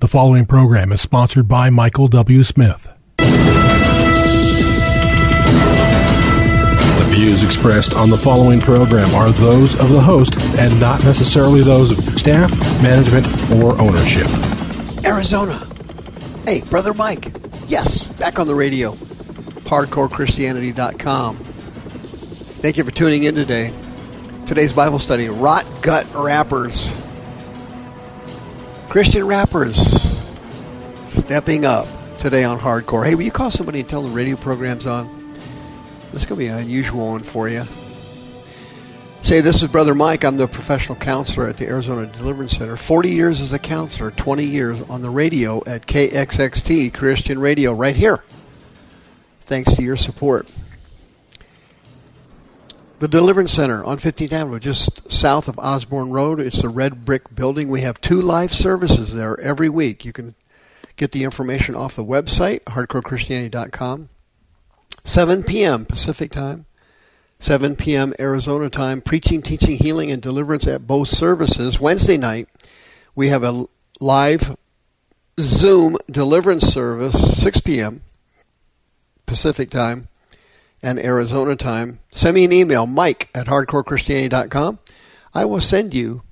The following program is sponsored by Michael W. Smith. The views expressed on the following program are those of the host and not necessarily those of staff, management, or ownership. Arizona. Hey, Brother Mike. Yes, back on the radio. HardcoreChristianity.com. Thank you for tuning in today. Today's Bible study Rot Gut Rappers. Christian rappers stepping up today on Hardcore. Hey, will you call somebody and tell the radio program's on? This is going to be an unusual one for you. Say, this is Brother Mike. I'm the professional counselor at the Arizona Deliverance Center. 40 years as a counselor, 20 years on the radio at KXXT Christian Radio right here. Thanks to your support. The Deliverance Center on 15th Avenue, just south of Osborn Road. It's the red brick building. We have two live services there every week. You can get the information off the website, hardcorechristianity.com. 7 p.m. Pacific time, 7 p.m. Arizona time. Preaching, teaching, healing, and deliverance at both services. Wednesday night, we have a live Zoom deliverance service, 6 p.m. Pacific time and Arizona time, send me an email, mike at hardcorechristianity.com. I will send you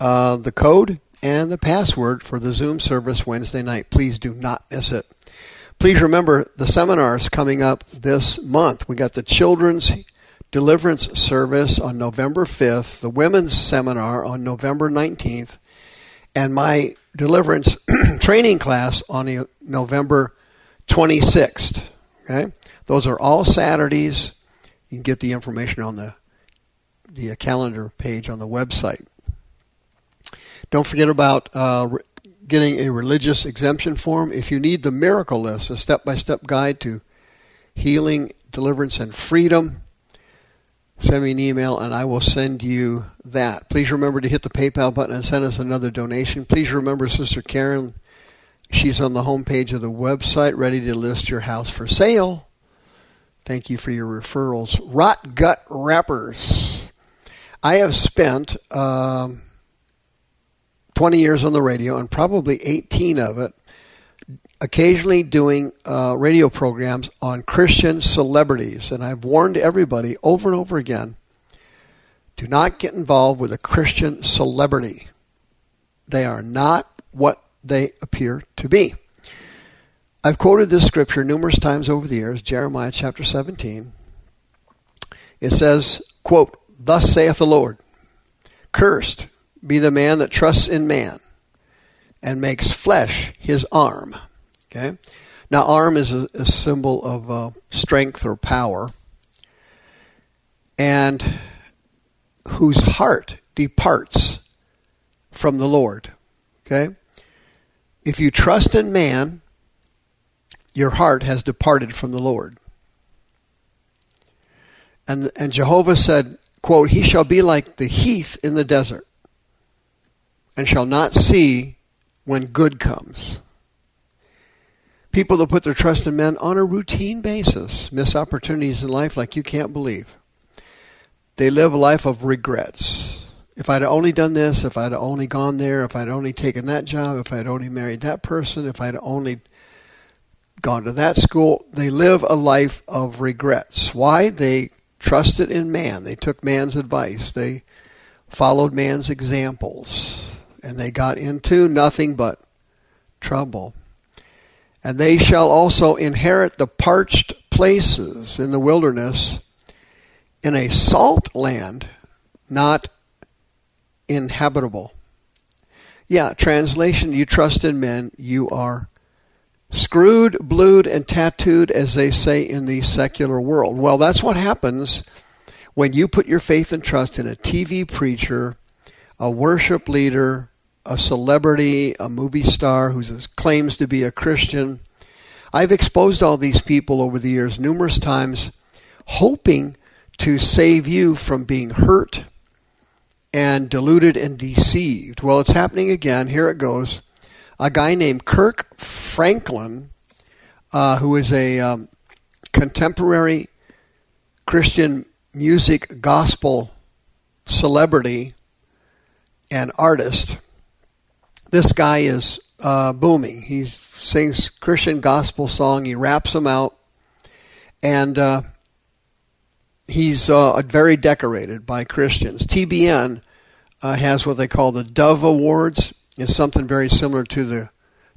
uh, the code and the password for the Zoom service Wednesday night. Please do not miss it. Please remember the seminars coming up this month. We got the Children's Deliverance Service on November 5th, the Women's Seminar on November 19th, and my deliverance training class on November 26th. Okay? Those are all Saturdays. You can get the information on the the calendar page on the website. Don't forget about uh, getting a religious exemption form. If you need the miracle list, a step by step guide to healing, deliverance, and freedom, send me an email and I will send you that. Please remember to hit the PayPal button and send us another donation. Please remember Sister Karen. She's on the homepage of the website, ready to list your house for sale. Thank you for your referrals. Rot Gut Rappers. I have spent um, 20 years on the radio and probably 18 of it occasionally doing uh, radio programs on Christian celebrities. And I've warned everybody over and over again do not get involved with a Christian celebrity. They are not what they appear to be. I've quoted this scripture numerous times over the years, Jeremiah chapter 17. It says, quote, Thus saith the Lord, Cursed be the man that trusts in man and makes flesh his arm. Okay? Now, arm is a, a symbol of uh, strength or power, and whose heart departs from the Lord. Okay? If you trust in man, your heart has departed from the Lord. And, and Jehovah said, quote, He shall be like the heath in the desert, and shall not see when good comes. People that put their trust in men on a routine basis miss opportunities in life like you can't believe. They live a life of regrets. If I'd only done this, if I'd only gone there, if I'd only taken that job, if I'd only married that person, if I'd only gone to that school, they live a life of regrets. Why? They trusted in man. They took man's advice. They followed man's examples. And they got into nothing but trouble. And they shall also inherit the parched places in the wilderness in a salt land, not inhabitable. Yeah, translation, you trust in men, you are screwed, blued, and tattooed, as they say in the secular world. Well, that's what happens when you put your faith and trust in a TV preacher, a worship leader, a celebrity, a movie star who claims to be a Christian. I've exposed all these people over the years numerous times, hoping to save you from being hurt and deluded and deceived. Well, it's happening again. Here it goes. A guy named Kirk Franklin, uh, who is a um, contemporary Christian music gospel celebrity and artist. This guy is uh, booming. He sings Christian gospel song. He raps them out, and uh, he's uh, very decorated by Christians. TBN uh, has what they call the Dove Awards. It's something very similar to the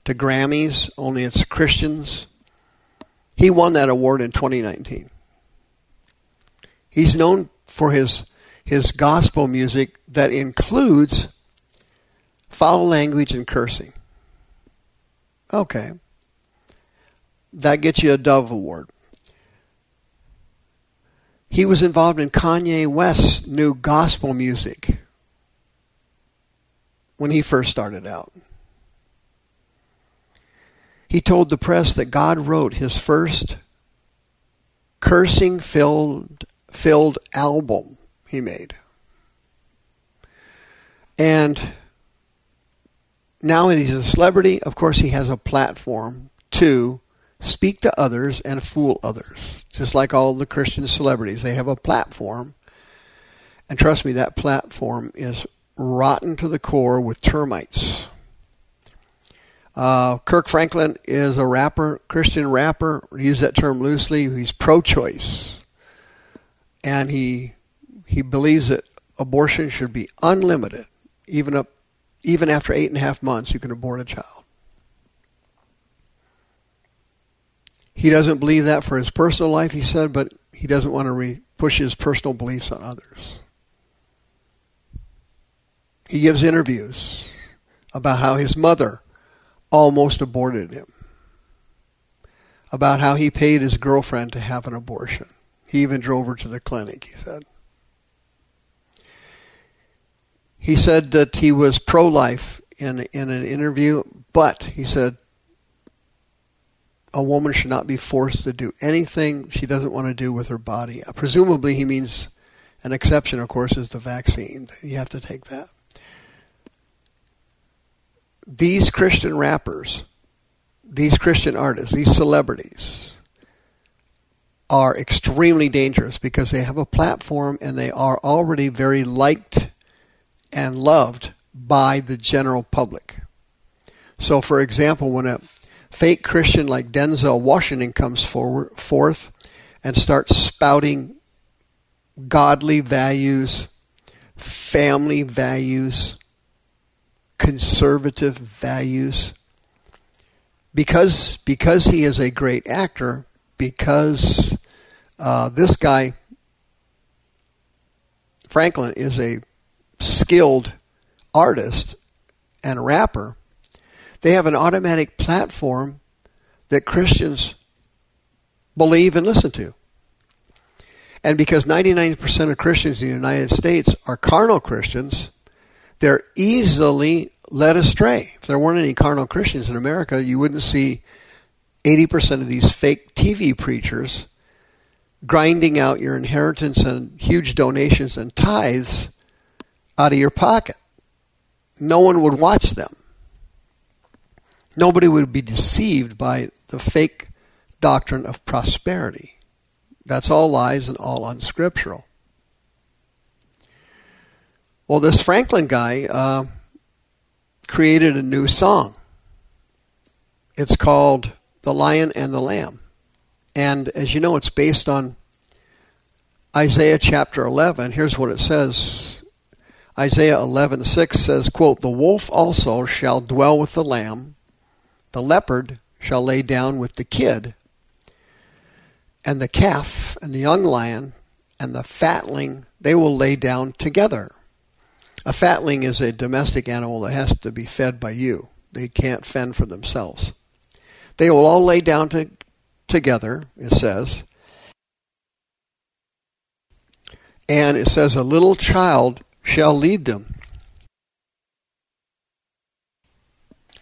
to Grammys, only it's Christians. He won that award in 2019. He's known for his his gospel music that includes foul language and cursing. Okay. That gets you a Dove Award. He was involved in Kanye West's new gospel music when he first started out. He told the press that God wrote his first cursing filled filled album he made. And now that he's a celebrity, of course he has a platform to speak to others and fool others. Just like all the Christian celebrities, they have a platform. And trust me, that platform is rotten to the core with termites. Uh, Kirk Franklin is a rapper, Christian rapper. Use that term loosely. He's pro-choice, and he he believes that abortion should be unlimited, even up even after eight and a half months. You can abort a child. He doesn't believe that for his personal life, he said, but he doesn't want to re- push his personal beliefs on others. He gives interviews about how his mother almost aborted him, about how he paid his girlfriend to have an abortion. He even drove her to the clinic, he said. He said that he was pro life in, in an interview, but he said a woman should not be forced to do anything she doesn't want to do with her body. Presumably, he means an exception, of course, is the vaccine. You have to take that. These Christian rappers, these Christian artists, these celebrities are extremely dangerous because they have a platform and they are already very liked and loved by the general public. So, for example, when a fake Christian like Denzel Washington comes forward, forth and starts spouting godly values, family values, conservative values, because because he is a great actor, because uh, this guy Franklin is a skilled artist and rapper they have an automatic platform that Christians believe and listen to. And because 99% of Christians in the United States are carnal Christians, they're easily led astray. If there weren't any carnal Christians in America, you wouldn't see 80% of these fake TV preachers grinding out your inheritance and huge donations and tithes out of your pocket. No one would watch them nobody would be deceived by the fake doctrine of prosperity. That's all lies and all unscriptural. Well, this Franklin guy uh, created a new song. It's called The Lion and the Lamb. And as you know, it's based on Isaiah chapter 11. Here's what it says. Isaiah 11:6 says, quote, "The wolf also shall dwell with the lamb, the leopard shall lay down with the kid, and the calf and the young lion and the fatling, they will lay down together. A fatling is a domestic animal that has to be fed by you. They can't fend for themselves. They will all lay down to, together, it says. And it says, A little child shall lead them.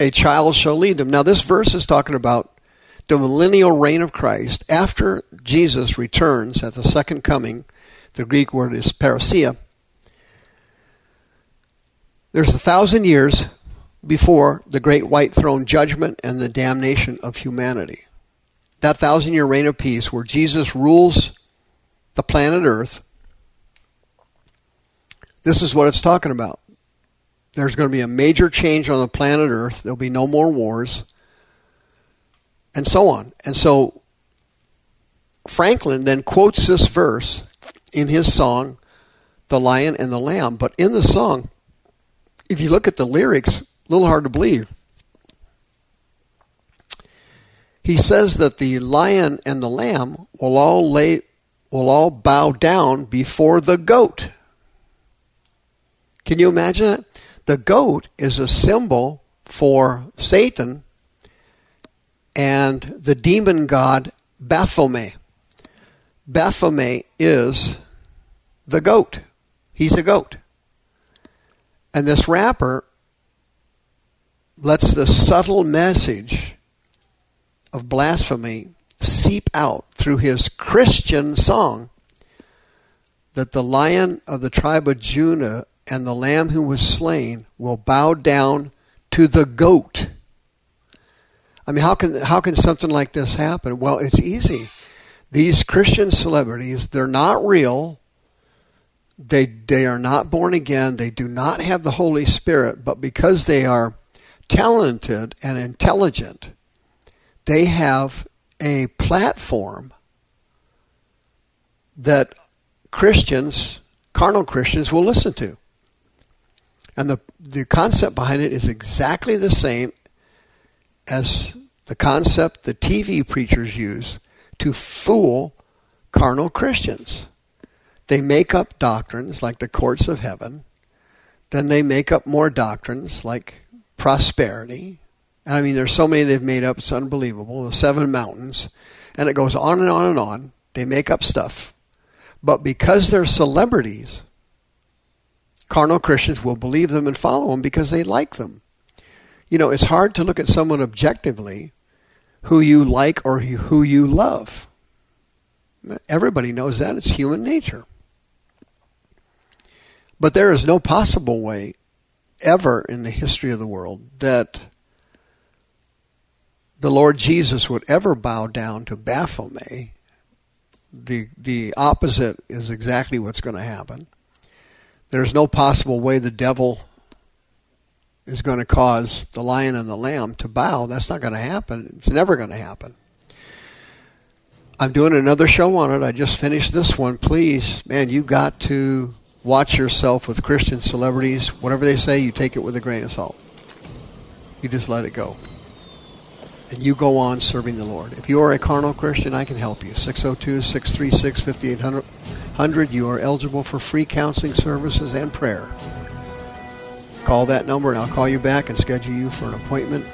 a child shall lead them. Now, this verse is talking about the millennial reign of Christ after Jesus returns at the second coming. The Greek word is parousia. There's a thousand years before the great white throne judgment and the damnation of humanity. That thousand year reign of peace where Jesus rules the planet Earth. This is what it's talking about. There's going to be a major change on the planet Earth. There'll be no more wars. And so on. And so Franklin then quotes this verse in his song, The Lion and the Lamb. But in the song, if you look at the lyrics, a little hard to believe. He says that the lion and the lamb will all lay will all bow down before the goat. Can you imagine it? The goat is a symbol for Satan and the demon god Baphomet. Baphomet is the goat. He's a goat. And this rapper lets the subtle message of blasphemy seep out through his Christian song that the lion of the tribe of Judah and the lamb who was slain will bow down to the goat. I mean, how can how can something like this happen? Well, it's easy. These Christian celebrities, they're not real. They they are not born again. They do not have the Holy Spirit, but because they are talented and intelligent, they have a platform that Christians, carnal Christians, will listen to. And the, the concept behind it is exactly the same as the concept the TV preachers use to fool carnal Christians. They make up doctrines like the courts of heaven. Then they make up more doctrines like prosperity. I mean, there's so many they've made up, it's unbelievable. The seven mountains. And it goes on and on and on. They make up stuff. But because they're celebrities, carnal Christians will believe them and follow them because they like them. You know, it's hard to look at someone objectively who you like or who you love. Everybody knows that. It's human nature. But there is no possible way ever in the history of the world that the Lord Jesus would ever bow down to Baphomet. The the opposite is exactly what's going to happen. There's no possible way the devil is going to cause the lion and the lamb to bow. That's not going to happen. It's never going to happen. I'm doing another show on it. I just finished this one. Please, man, you got to watch yourself with Christian celebrities. Whatever they say, you take it with a grain of salt. You just let it go. And you go on serving the Lord. If you are a carnal Christian, I can help you. 602 636 5800. You are eligible for free counseling services and prayer. Call that number and I'll call you back and schedule you for an appointment.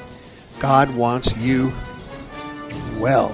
God wants you well.